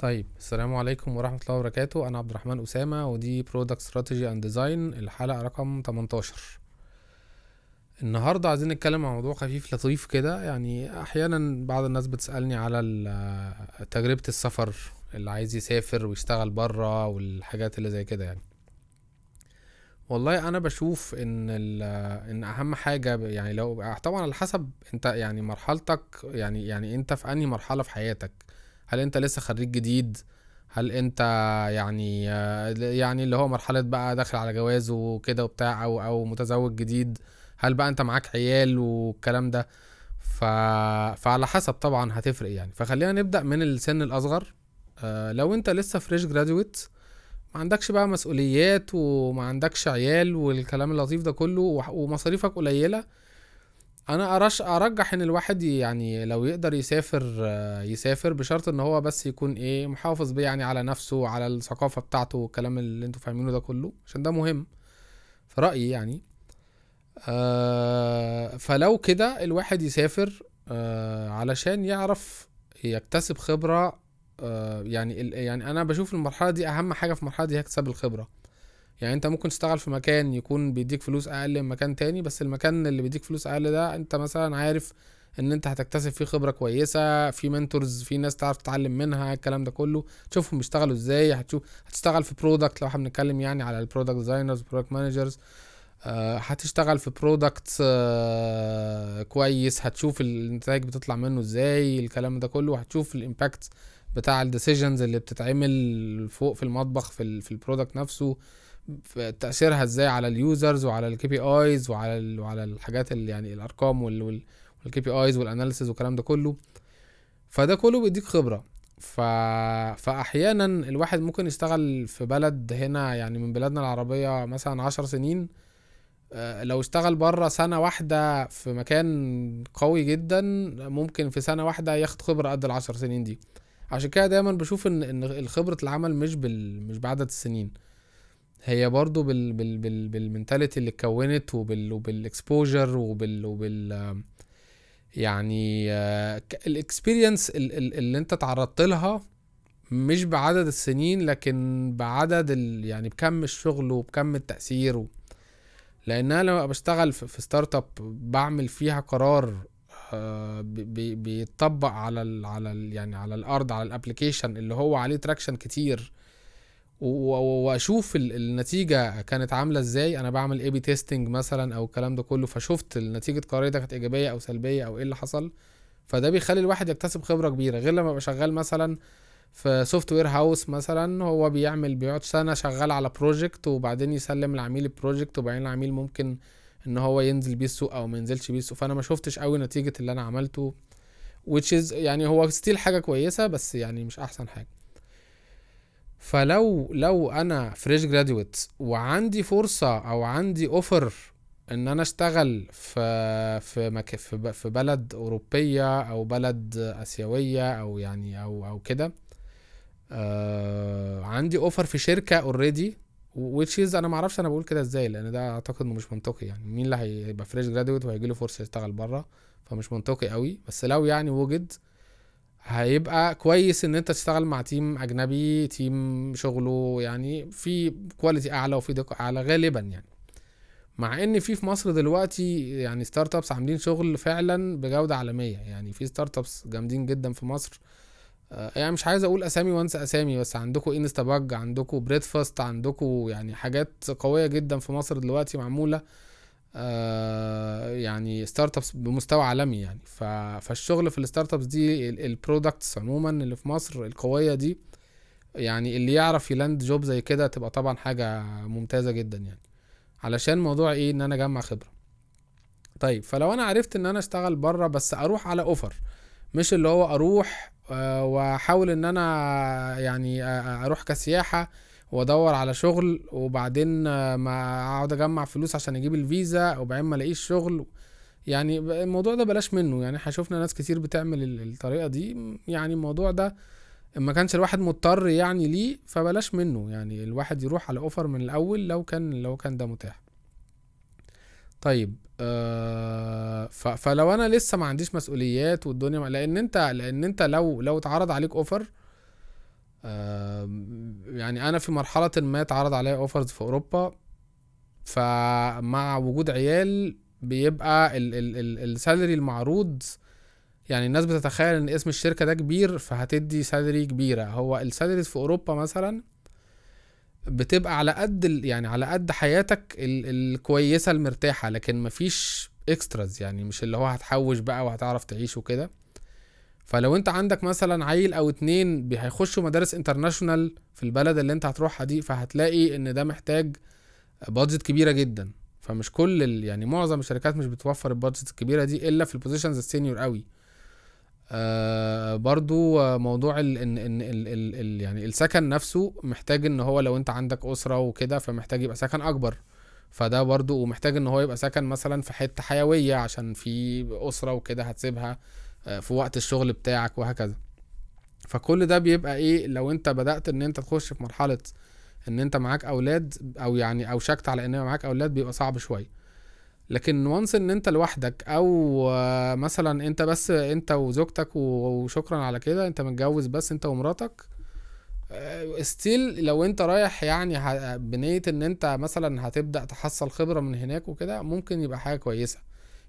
طيب السلام عليكم ورحمة الله وبركاته. أنا عبد الرحمن أسامة ودي product strategy and design الحلقة رقم 18 النهاردة عايزين نتكلم عن موضوع خفيف لطيف كده. يعني أحيانا بعض الناس بتسألني على ال- تجربة السفر اللي عايز يسافر ويشتغل برا والحاجات اللي زي كده يعني. والله أنا بشوف إن ال- إن أهم حاجة يعني لو طبعا على حسب أنت يعني مرحلتك يعني يعني أنت في أنهي مرحلة في حياتك. هل انت لسه خريج جديد؟ هل انت يعني يعني اللي هو مرحلة بقى داخل على جواز وكده وبتاع أو أو متزوج جديد هل بقى انت معاك عيال والكلام ده؟ ف... فعلى حسب طبعا هتفرق يعني. فخلينا نبدأ من السن الأصغر. آه، لو انت لسه fresh graduate ما عندكش بقى مسؤوليات وما عندكش عيال والكلام اللطيف ده كله ومصاريفك قليلة أنا أرش ارجح ان الواحد يعني لو يقدر يسافر يسافر بشرط ان هو بس يكون إيه محافظ بيه يعني على نفسه وعلى الثقافة بتاعته والكلام اللي أنتوا فاهمينه ده كله عشان ده مهم في رأيي يعني. آه فلو كده الواحد يسافر آه علشان يعرف يكتسب خبرة آه يعني يعني أنا بشوف المرحلة دي اهم حاجة في المرحلة دي هي اكتساب الخبرة. يعني انت ممكن تشتغل في مكان يكون بيديك فلوس أقل من مكان تاني بس المكان اللي بيديك فلوس أقل ده انت مثلا عارف ان انت هتكتسب فيه خبرة كويسة في mentors في ناس تعرف تتعلم منها الكلام ده كله. تشوفهم بيشتغلوا إزاي هتشوف هتشتغل في product لو إحنا بنتكلم يعني على ال product designers product managers هتشتغل في product كويس هتشوف النتائج بتطلع منه إزاي الكلام ده كله هتشوف ال impact بتاع ال decisions اللي بتتعمل فوق في المطبخ في ال في ال product نفسه. تأثيرها إزاي على ال users وعلى ال KPIs وعلى ال وعلى الحاجات اللي يعني الأرقام وال KPIs وال analysis والكلام ده كله. فده كله بيديك خبرة. ف... فاحيانا الواحد ممكن يشتغل في بلد هنا يعني من بلادنا العربية مثلا عشر سنين آه، لو اشتغل بره سنة واحدة في مكان قوي جدا ممكن في سنة واحدة ياخد خبرة قد العشر سنين دي. عشان كده دايما بشوف إن إن الخبرة العمل مش بال مش بعدد السنين. هي برضو بال بال بال بال mentality اللي اتكونت وبال وبال exposure وبال وبال يعني ال experience اللي انت تعرضت لها مش بعدد السنين لكن بعدد ال يعني بكم الشغل وبكم التأثير و... لأن أنا لما بشتغل في startup بعمل فيها قرار آه، بي- بي- بيتطبق على ال على ال يعني على الأرض على ال application اللي هو عليه traction كتير. واشوف ال- النتيجة كانت عاملة إزاي. أنا بعمل A/B testing مثلا أو الكلام ده كله فشفت النتيجه قراري ده كانت ايجابية أو سلبية أو إيه اللي حصل. فده بيخلي الواحد يكتسب خبرة كبيرة غير لما ابقى شغال مثلا في software house مثلا هو بيعمل بيقعد سنة شغال على project وبعدين يسلم العميل ال project وبعدين العميل ممكن ان هو ينزل بيه السوق أو ما ينزلش بيه السوق. فأنا ما شفتش قوي نتيجة اللي أنا عملته which is يعني هو still حاجة كويسة بس يعني مش أحسن حاجة. فلو لو أنا fresh graduate وعندي فرصة أو عندي offer إن أنا أشتغل في في مك... في, بلد أوروبية أو بلد آسيوية أو يعني أو أو كده آه عندي offer في شركة already which is أنا ما أعرفش أنا بقول كده إزاي لأن ده أعتقد انه مش منطقي يعني. مين اللي هيبقى fresh graduate وهيجي له فرصة يشتغل بره؟ فمش منطقي قوي بس لو يعني وجد هيبقى كويس إن أنت تشتغل مع team أجنبي team شغله يعني في quality أعلى وفي دقة أعلى غالبا يعني. مع إن في في مصر دلوقتي يعني startups عاملين شغل فعلا بجودة عالمية يعني في startups جامدين جدا في مصر. آه، يعني مش عايز أقول أسامي وانسى أسامي بس عندكم Instabug عندكم Breadfast عندكم يعني حاجات قوية جدا في مصر دلوقتي معمولة. يعني startups بمستوى عالمي يعني. فالشغل في ال startups دي ال products عموما اللي في مصر القوية دي يعني اللي يعرف ي land job زي كده تبقى طبعا حاجة ممتازة جدا يعني. علشان موضوع إيه؟ إن أنا أجمع خبرة. طيب فلو أنا عرفت إن أنا أشتغل بره بس أروح على offer مش اللي هو أروح آه، وأحاول إن أنا يعني آه، أروح كسياحة وادور على شغل وبعدين ما اقعد اجمع فلوس عشان أجيب الفيزا وبعدين ما الاقيش شغل. يعني الموضوع ده بلاش منه. يعني إحنا شفنا ناس كتير بتعمل ال- الطريقة دي. يعني الموضوع ده ما كانش الواحد مضطر يعني ليه فبلاش منه. يعني الواحد يروح على offer من الأول لو كان لو كان ده متاح. طيب آه فلو أنا لسه ما عنديش مسؤوليات والدنيا لأن انت لأن انت لو لو اتعرض عليك offer يعني أنا في مرحلة ما اتعرض عليا offers في أوروبا فمع وجود عيال بيبقى ال- ال- ال- ال salary المعروض يعني الناس بتتخيل إن اسم الشركة ده كبير فهتدي salary كبيرة. هو ال salaries في أوروبا مثلا بتبقى على قد يعني على قد حياتك ال- الكويسة المرتاحة لكن مفيش extras يعني مش اللي هو هتحوش بقى وهتعرف تعيش وكده. فلو انت عندك مثلا عيل أو اتنين هيخشوا مدارس international في البلد اللي انت هتروحها دي فهتلاقي إن ده محتاج budget كبيرة جدا. فمش كل ال... يعني معظم الشركات مش بتوفر ال budget الكبيرة دي إلا في ال positions ال senior قوي. آه برضو آه، موضوع ال ان ان ال ال ال يعني السكن نفسه محتاج إن هو لو انت عندك أسرة وكده فمحتاج يبقى سكن أكبر. فده برضو ومحتاج إن هو يبقى سكن مثلا في حتة حيوية عشان في أسرة وكده هتسيبها. في وقت الشغل بتاعك وهكذا. فكل ده بيبقى إيه؟ لو أنت بدأت إن أنت تخش في مرحلة إن أنت معاك أولاد أو يعني اوشكت على إن معاك أولاد بيبقى صعب شوية. لكن وانس إن أنت لوحدك أو آه، مثلا أنت بس أنت وزوجتك وشكرا على كده أنت متجوز بس أنت ومراتك still لو أنت رايح يعني بنية إن أنت مثلا هتبدأ تحصل خبرة من هناك وكده ممكن يبقى حاجة كويسة.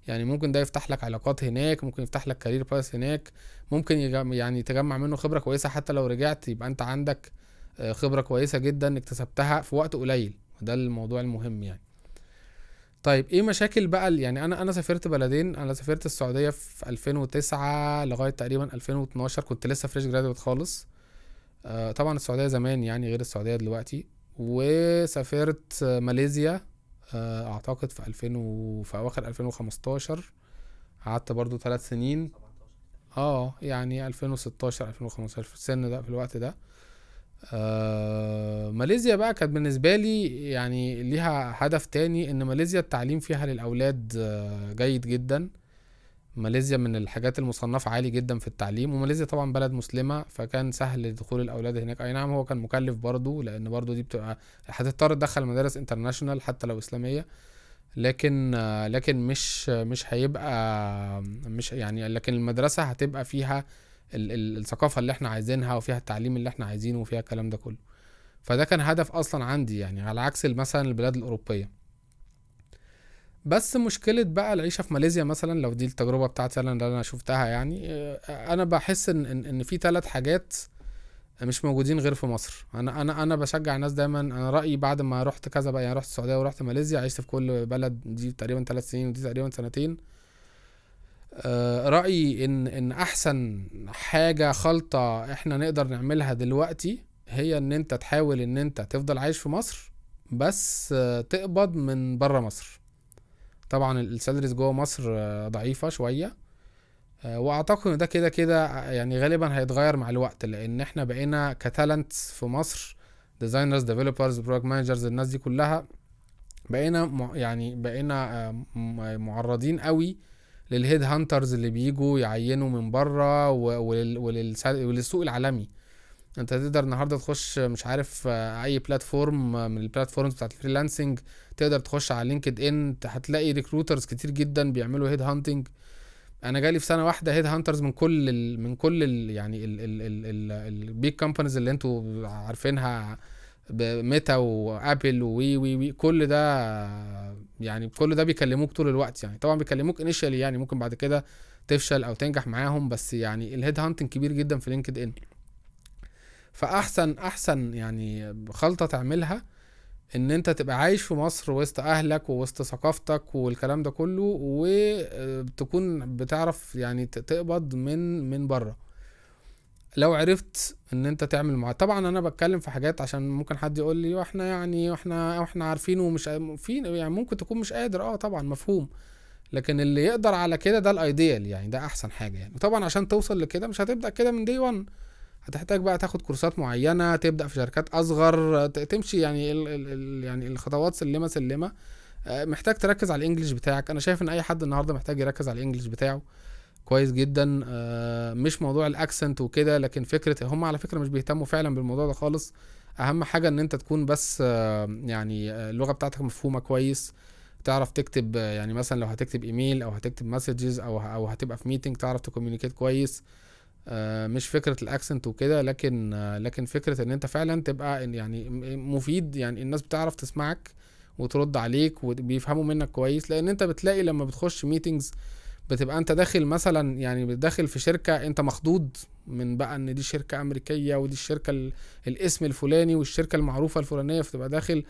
يعني ممكن ده يفتح لك علاقات هناك ممكن يفتح لك career path هناك ممكن يعني تجمع منه خبرة كويسة حتى لو رجعت يبقى أنت عندك آه، خبرة كويسة جدا اكتسبتها في وقت قليل. وده الموضوع المهم يعني. طيب إيه مشاكل بقى يعني أنا أنا سافرت بلدين. أنا سافرت السعودية في 2009 لغاية تقريبا 2012 كنت لسه fresh graduate خالص. آه، طبعا السعودية زمان يعني غير السعودية دلوقتي. وسافرت ماليزيا. أعتقد في 2000 و... في أواخر 2015 قعدت برضو ثلاث سنين. آه يعني 2016 2015 في السن ده في الوقت ده. آه ماليزيا بقى كانت بالنسبة لي يعني ليها هدف تاني إن ماليزيا التعليم فيها للأولاد آه جيد جدا. ماليزيا من الحاجات المصنفة عالي جدا في التعليم وماليزيا طبعا بلد مسلمة فكان سهل دخول الأولاد هناك. أي نعم هو كان مكلف برضو لأن برضو دي بتبقى هتضطر تدخل مدارس انترناشونال حتى لو إسلامية. لكن لكن مش مش هيبقى مش يعني لكن المدرسة هتبقى فيها ال- ال- الثقافة اللي إحنا عايزينها وفيها التعليم اللي إحنا عايزينه وفيها الكلام ده كله. فده كان هدف أصلا عندي يعني على عكس مثلا البلاد الأوروبية. بس مشكلة بقى العيشة في ماليزيا مثلا لو دي التجربة بتاعتي أنا اللي أنا شفتها يعني آه، أنا بحس إن إن, إن في ثلاث حاجات مش موجودين غير في مصر. أنا أنا أنا بشجع الناس دايما أنا رأيي بعد ما رحت كذا بقى يعني رحت السعودية ورحت ماليزيا عشت في كل بلد دي تقريبا ثلاث سنين ودي تقريبا سنتين. آه، رأيي إن إن أحسن حاجة خلطة إحنا نقدر نعملها دلوقتي هي إن أنت تحاول إن أنت تفضل عايش في مصر بس آه، تقبض من بره مصر. طبعا السالاريز جوه مصر آه، ضعيفة شوية. آه، وأعتقد إن ده كده كده آه، يعني غالبا هيتغير مع الوقت لأن إحنا بقينا ك talent في مصر designers developers program managers الناس دي كلها بقينا يعني بقينا معرضين قوي لل head hunters اللي بيجوا يعينوا من بره وللسوق العالمي. انت تقدر النهارده تخش مش عارف اي platform من ال platforms بتاعت ال freelancing تقدر تخش على LinkedIn هتلاقي recruiters كتير جدا بيعملوا head hunting أنا جالي في سنة واحدة head hunters من كل ال من كل ال يعني ال big companies اللي أنتوا عارفينها ميتا وابل ووي وي وي كل ده يعني كل ده بيكلموك طول الوقت يعني. طبعا بيكلموك initially يعني ممكن بعد كده تفشل أو تنجح معاهم بس يعني ال head hunting كبير جدا في لينكد إن. فأحسن أحسن يعني خلطة تعملها إن أنت تبقى عايش في مصر وسط أهلك ووسط ثقافتك والكلام ده كله وتكون بتعرف يعني تقبض من من بره. لو عرفت إن أنت تعمل مع طبعا أنا بتكلم في حاجات عشان ممكن حد يقول لي وإحنا يعني وإحنا وإحنا عارفين ومش في يعني ممكن تكون مش قادر آه طبعا مفهوم. لكن اللي يقدر على كده ده الايديال يعني ده أحسن حاجة يعني. طبعا عشان توصل لكده مش هتبدأ كده من دي 1 هتحتاج بقى تاخد كورسات معينة تبدأ في شركات أصغر تمشي يعني ال ال ال يعني الخطوات سلمة سلمة. آه، محتاج تركز على الإنجليش بتاعك. أنا شايف إن أي حد النهارده محتاج يركز على الإنجليش بتاعه. كويس جدا. آه، مش موضوع ال accent وكده لكن فكرة هم على فكرة مش بيهتموا فعلا بالموضوع ده خالص. أهم حاجة إن أنت تكون بس آه، يعني اللغة بتاعتك مفهومة كويس. تعرف تكتب يعني مثلا لو هتكتب إيميل أو هتكتب messages أو أو هتبقى في meeting تعرف ت communicate كويس. مش فكرة ال accent وكده لكن آه، لكن فكرة إن أنت فعلا تبقى يعني مفيد يعني الناس بتعرف تسمعك وترد عليك وبيفهموا منك كويس. لأن أنت بتلاقي لما بتخش meetings بتبقى أنت داخل مثلا يعني داخل في شركة أنت مخضوض من بقى إن دي شركة أمريكية ودي الشركة ال- الاسم الفلاني والشركة المعروفة الفلانية فتبقى داخل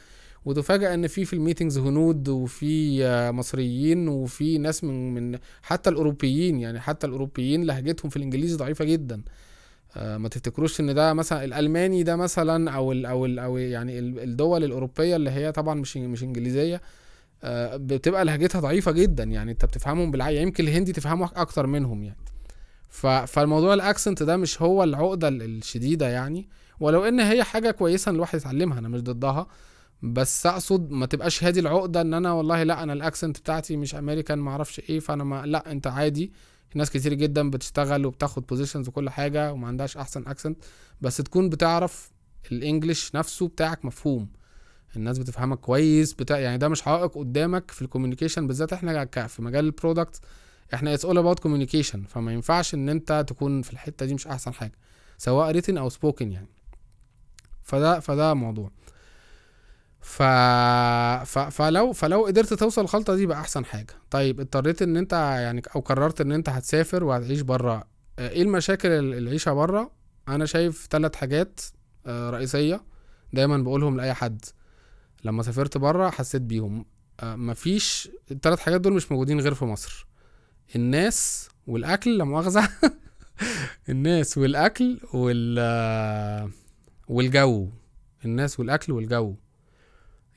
وتفاجأ إن في في الميتينجز هنود وفي آه، مصريين وفي ناس من من حتى الأوروبيين يعني حتى الأوروبيين لهجتهم في الإنجليزي ضعيفة جدا. آه، ما تفتكروش إن ده مثلا الألماني ده مثلا أو ال أو ال أو يعني ال- الدول الأوروبية اللي هي طبعا مش مش إنجليزية آه، بتبقى لهجتها ضعيفة جدا يعني أنت بتفهمهم بالعافيه يمكن الهندي تفهمه أكتر منهم يعني. فالموضوع ال accent ده مش هو العقدة ال- الشديدة يعني ولو إن هي حاجة كويسة إن الواحد يتعلمها أنا مش ضدها. بس أقصد ما تبقاش هذه العقدة إن أنا والله لا أنا ال accent بتاعتي مش أمريكان ما أعرفش إيه فأنا ما لا أنت عادي. ناس كتير جدا بتشتغل وبتاخد positions وكل حاجة وما عندهاش أحسن accent بس تكون بتعرف ال English نفسه بتاعك مفهوم. الناس بتفهمك كويس بتاع يعني ده مش عائق قدامك في ال communication بالذات إحنا في مجال ال product إحنا it's all about communication فما ينفعش إن أنت تكون في الحتة دي مش أحسن حاجة سواء written أو spoken يعني. فده فده موضوع. ف... ف... فلو فلو قدرت توصل الخلطه دي بقى أحسن حاجة. طيب اضطريت إن أنت يعني أو قررت إن أنت هتسافر وهتعيش بره إيه المشاكل ال- العيشة بره أنا شايف ثلاث حاجات آه، رئيسية دايما بقولهم لأي حد. لما سافرت بره حسيت بيهم. آه، مفيش الثلاث حاجات دول مش موجودين غير في مصر. الناس والأكل لا مؤاخذة. الناس والأكل وال آه، والجو. الناس والأكل والجو.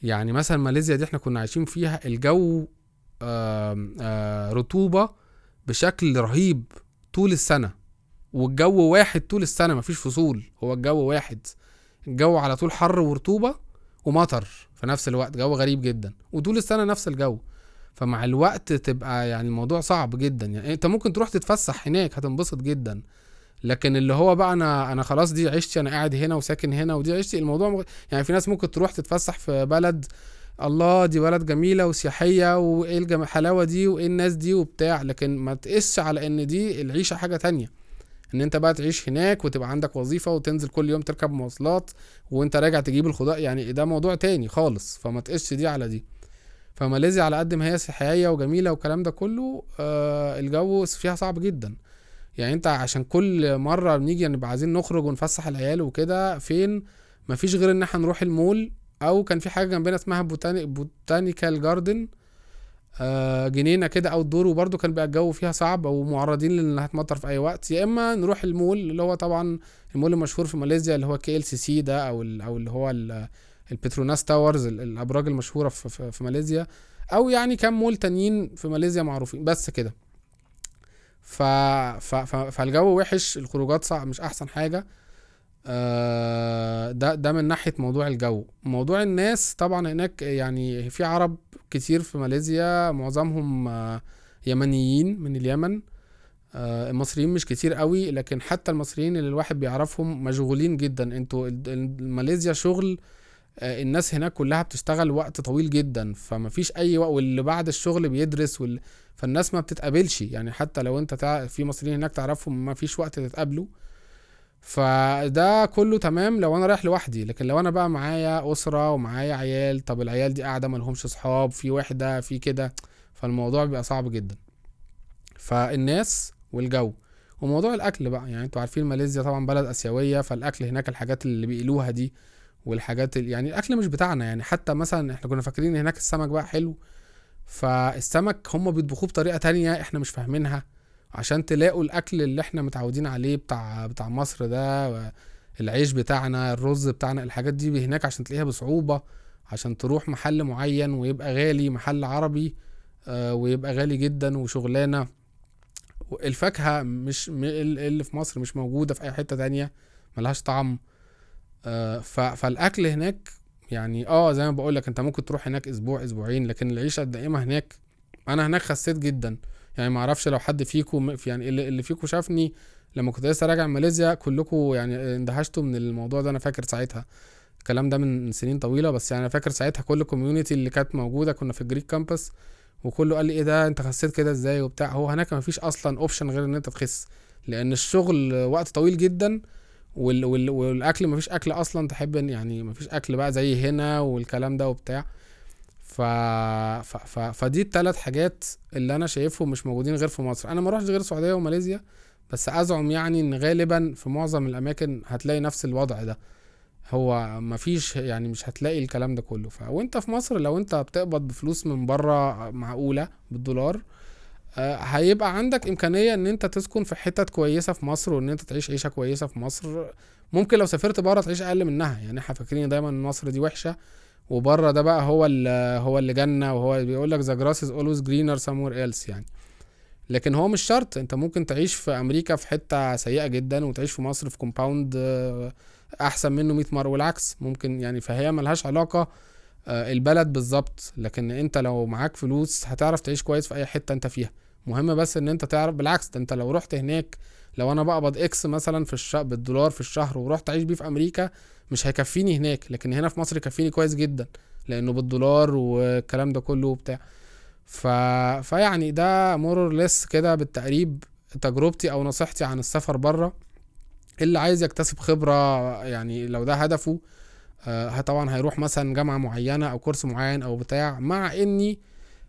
يعني مثلا ماليزيا دي إحنا كنا عايشين فيها الجو رطوبة بشكل رهيب طول السنة والجو واحد طول السنة مفيش فصول هو الجو واحد. الجو على طول حر ورطوبة ومطر في نفس الوقت جو غريب جدا وطول السنة نفس الجو. فمع الوقت تبقى يعني الموضوع صعب جدا يعني أنت ممكن تروح تتفسح هناك هتنبسط جدا. لكن اللي هو بقى أنا أنا خلاص دي عشتي أنا قاعد هنا وساكن هنا ودي عشتي الموضوع مغ... يعني في ناس ممكن تروح تتفسح في بلد الله دي بلد جميلة وسياحية وإيه الحلاوة دي وإيه الناس دي وبتاع لكن ما تقسش على إن دي العيشة حاجة تانية. إن أنت بقى تعيش هناك وتبقى عندك وظيفة وتنزل كل يوم تركب مواصلات وأنت راجع تجيب الخضار يعني ده موضوع تاني خالص. فما تقسش دي على دي. فماليزيا على قد ما هي سياحية وجميلة والكلام ده كله آه الجو فيها صعب جدا. يعني انت عشان كل مرة بنيجي نبقى عايزين نخرج ونفسح العيال وكده فين؟ مفيش غير ان إحنا نروح المول أو كان في حاجة جنبنا اسمها botani botanical garden. آه جنينة كده أو دور وبرده كان بقى الجو فيها صعب أو معرضين لانها هتمطر في أي وقت. يا إما نروح المول اللي هو طبعا المول المشهور في ماليزيا اللي هو كي إل سي سي ده أو أو اللي هو ال- البتروناس towers ال- الأبراج المشهورة في, في, في ماليزيا. أو يعني كام مول تانيين في ماليزيا معروفين بس كده. ف... ف... ف... فالجو وحش الخروجات صعب مش أحسن حاجة. آه، ده ده من ناحية موضوع الجو. موضوع الناس طبعا هناك يعني في عرب كتير في ماليزيا معظمهم آه، يمنيين من اليمن. آه، المصريين مش كتير قوي لكن حتى المصريين اللي الواحد بيعرفهم مشغولين جدا. أنتوا ال- ال- ماليزيا شغل الناس هناك كلها بتشتغل وقت طويل جدا فمفيش أي وقت واللي بعد الشغل بيدرس وال... فالناس ما بتتقابلش. يعني حتى لو أنت تع... في مصريين هناك تعرفهم ما فيش وقت تتقابلوا. فده كله تمام لو أنا رايح لوحدي. لكن لو أنا بقى معايا أسرة ومعايا عيال طب العيال دي قاعدة ما لهمش صحاب في واحدة في كده فالموضوع بيبقى صعب جدا. فالناس والجو. وموضوع الأكل بقى يعني أنتوا عارفين ماليزيا طبعا بلد آسيوية فالأكل هناك الحاجات اللي بيقلوها دي والحاجات اللي يعني الأكل مش بتاعنا يعني. حتى مثلا إحنا كنا فاكرين هناك السمك بقى حلو فالسمك هم بيطبخوه بطريقة تانية إحنا مش فاهمينها. عشان تلاقوا الأكل اللي إحنا متعودين عليه بتاع بتاع مصر ده العيش بتاعنا الرز بتاعنا الحاجات دي هناك عشان تلاقيها بصعوبة عشان تروح محل معين ويبقى غالي محل عربي آه، ويبقى غالي جدا وشغلانة. الفاكهة مش اللي في مصر مش موجودة في أي حتة تانية ملهاش طعم. فالأكل هناك يعني آه زي ما بقول لك أنت ممكن تروح هناك أسبوع أسبوعين لكن العيشة الدائمة هناك أنا هناك خسيت جدا. يعني ما أعرفش لو حد فيكم يعني اللي, فيكم شافني لما كنت لسه راجع ماليزيا كلكم يعني اندهشتوا من الموضوع ده أنا فاكر ساعتها. الكلام ده من سنين طويلة بس يعني أنا فاكر ساعتها كل ال community اللي كانت موجودة كنا في ال Greek Campus وكله قال لي إيه ده؟ أنت خسيت كده إزاي وبتاع؟ هو هناك ما فيش أصلا option غير إن أنت تخس لأن الشغل وقت طويل جدا وال وال والأكل مفيش أكل أصلا تحب يعني مفيش أكل بقى زي هنا والكلام ده وبتاع. ف... ف... ف... فدي الثلاث حاجات اللي أنا شايفهم مش موجودين غير في مصر. أنا ما روحش غير السعودية وماليزيا بس أزعم يعني إن غالبا في معظم الأماكن هتلاقي نفس الوضع ده. هو مفيش يعني مش هتلاقي الكلام ده كله. ف... وأنت في مصر لو أنت بتقبض بفلوس من بره معقولة بالدولار هيبقى عندك إمكانية إن أنت تسكن في حتت كويسة في مصر وإن أنت تعيش عيشة كويسة في مصر. ممكن لو سافرت بره تعيش أقل منها. يعني إحنا فاكرين دايما إن مصر دي وحشة وبره ده بقى هو اللي هو اللي جنة وهو بيقول لك the grass is always greener somewhere else يعني. لكن هو مش شرط. أنت ممكن تعيش في أمريكا في حتة سيئة جدا وتعيش في مصر في compound أحسن منه 100 مرة. والعكس ممكن يعني فهي ملهاش علاقة آه، البلد بالظبط. لكن أنت لو معاك فلوس هتعرف تعيش كويس في أي حتة أنت فيها. مهم بس إن أنت تعرف بالعكس ده أنت لو رحت هناك لو أنا بقبض X مثلا في الشهر بالدولار في الشهر ورحت أعيش بيه في أمريكا مش هيكفيني هناك لكن هنا في مصر يكفيني كويس جدا لأنه بالدولار والكلام ده كله وبتاع. ف... فيعني ده more or less كده بالتقريب تجربتي أو نصيحتي عن السفر بره اللي عايز يكتسب خبرة يعني لو ده هدفه آه طبعا هيروح مثلا جامعة معينة أو course معين أو بتاع مع إني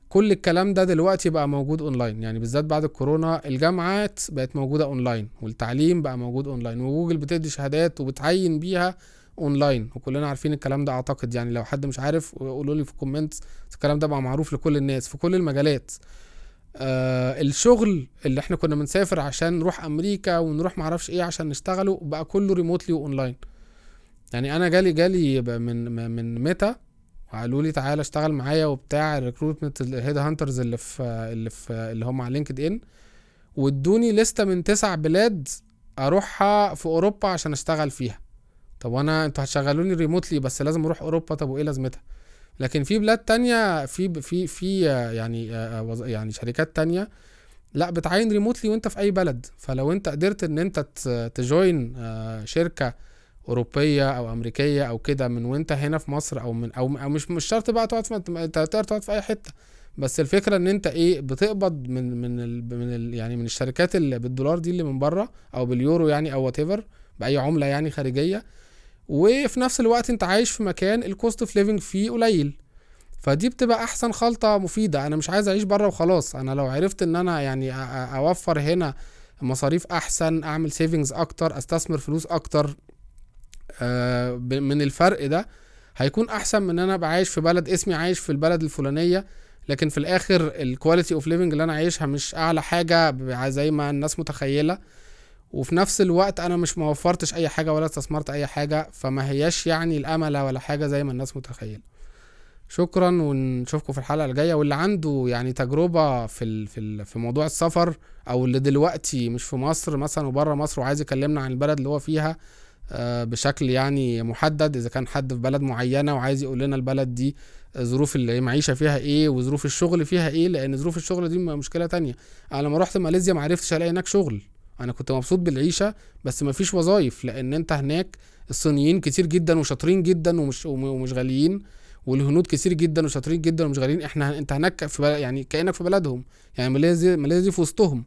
كل الكلام ده دلوقتي بقى موجود اونلاين يعني بالذات بعد الكورونا الجامعات بقت موجودة اونلاين والتعليم بقى موجود اونلاين وجوجل بتدي شهادات وبتعين بيها اونلاين وكلنا عارفين الكلام ده أعتقد. يعني لو حد مش عارف قولوا لي في ال comments الكلام ده بقى معروف لكل الناس في كل المجالات. آه الشغل اللي إحنا كنا بنسافر عشان نروح أمريكا ونروح معرفش إيه عشان نشتغله بقى كله remotely و online يعني أنا جالي جالي من من ميتا وقالوا لي تعالى اشتغل معايا وبتاع ال recruitment ال head hunters اللي في اللي في اللي هم على لينكد ان وادوني لستة من تسع بلاد اروحها في أوروبا عشان اشتغل فيها. طب وأنا أنتوا هتشغلوني ريموتلي بس لازم أروح أوروبا؟ طب وايه لازمتها؟ لكن في بلاد تانية في في في آه، يعني آه، وظ- يعني شركات تانية لا بتعين ريموتلي وانت في أي بلد. فلو انت قدرت إن انت تجوين آه، شركة أوروبية أو أمريكية أو كده من وأنت هنا في مصر أو من أو, أو مش مش شرط بقى تقعد في انت تقدر تقعد في أي حتة. بس الفكرة إن أنت إيه بتقبض من من ال من ال يعني من الشركات اللي بالدولار دي اللي من بره أو باليورو يعني أو whatever بأي عملة يعني خارجية. وفي نفس الوقت أنت عايش في مكان ال cost of living فيه قليل. فدي بتبقى أحسن خلطة مفيدة. أنا مش عايز أعيش بره وخلاص. أنا لو عرفت إن أنا يعني أوفر هنا مصاريف أحسن أعمل savings أكتر أستثمر فلوس أكتر من الفرق ده هيكون أحسن من إن أنا أبقى عايش في بلد اسمي عايش في البلد الفلانية. لكن في الآخر ال quality of living اللي أنا عايشها مش أعلى حاجة زي ما الناس متخيلة. وفي نفس الوقت أنا مش موفرتش أي حاجة ولا استثمرت أي حاجة فما هياش يعني الامل ولا حاجة زي ما الناس متخيلة. شكرا ونشوفكم في الحلقة الجاية. واللي عنده يعني تجربة في ال في ال في موضوع السفر أو اللي دلوقتي مش في مصر مثلا وبره مصر وعايز يكلمنا عن البلد اللي هو فيها آه، بشكل يعني محدد إذا كان حد في بلد معينة وعايز يقول لنا البلد دي ظروف المعيشة فيها إيه وظروف الشغل فيها إيه لأن ظروف الشغل دي مشكلة تانية. أنا لما رحت ماليزيا ما عرفتش ألاقي هناك شغل. أنا كنت مبسوط بالعيشة بس ما فيش وظايف لأن أنت هناك الصينيين كتير جدا وشاطرين جدا ومش ومش غاليين والهنود كتير جدا وشاطرين جدا ومش غاليين. إحنا أنت هناك في بل... يعني كأنك في بلدهم. يعني ماليزيا ماليزيا في وسطهم.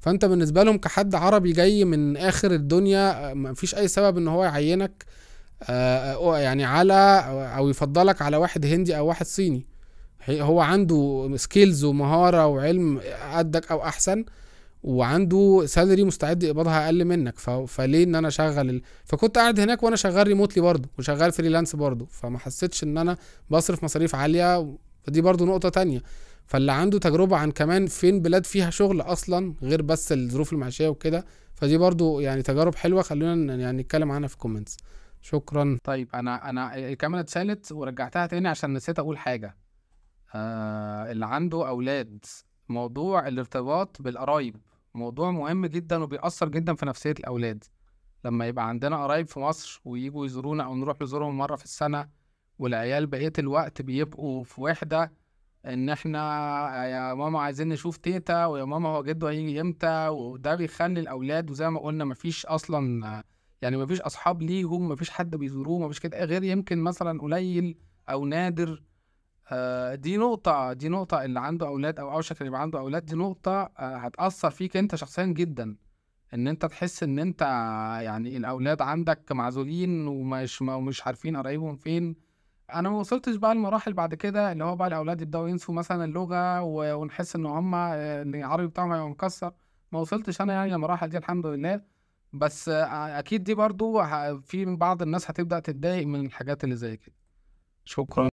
فانت بالنسبة لهم كحد عربي جاي من آخر الدنيا ما فيش أي سبب إن هو يعينك آه، آه، يعني على أو يفضلك على واحد هندي أو واحد صيني. هو عنده skills ومهارة وعلم قدك أو أحسن وعنده salary مستعد يقبضها أقل منك. ف... فليه إن أنا أشغل ال... فكنت قاعد هناك وأنا شغال remotely برضه وشغال freelance برضه. فما حسيتش إن أنا بصرف مصاريف عالية فدي برضه نقطة تانية. فاللي عنده تجربة عن كمان فين بلاد فيها شغل أصلا غير بس الظروف المعيشية وكده. فدي برضه يعني تجارب حلوة خلونا يعني نتكلم عنها في ال comments شكرا. طيب أنا أنا الكاميرا اتشالت ورجعتها تاني عشان نسيت أقول حاجة. آه اللي عنده أولاد موضوع الارتباط بالقرايب موضوع مهم جدا وبيأثر جدا في نفسية الأولاد. لما يبقى عندنا قرايب في مصر ويجوا يزورونا أو نروح نزورهم مرة في السنة والعيال بقية الوقت بيبقوا في وحدة إن إحنا يا ماما عايزين نشوف تيتا ويا ماما هو جده هيجي إمتى؟ وده بيخلي الأولاد وزي ما قلنا مفيش أصلا يعني مفيش أصحاب ليهم مفيش حد بيزوروه مفيش كده غير يمكن مثلا قليل أو نادر. آه، دي نقطة دي نقطة اللي عنده أولاد أو أوشك اللي يبقى عنده أولاد دي نقطة آه، هتأثر فيك أنت شخصيا جدا. إن أنت تحس إن أنت يعني الأولاد عندك معزولين ومش ومش عارفين قرايبهم فين. أنا ما وصلتش بقى لمراحل بعد كده اللي هو بقى الأولاد يبدأوا ينسوا مثلا اللغة و- ونحس إن هم العربي بتاعهم هيبقى مكسر. ما وصلتش أنا يعني للمراحل دي الحمد لله. بس أكيد دي برضو في بعض الناس هتبدأ تتضايق من الحاجات اللي زي كده. شكرا.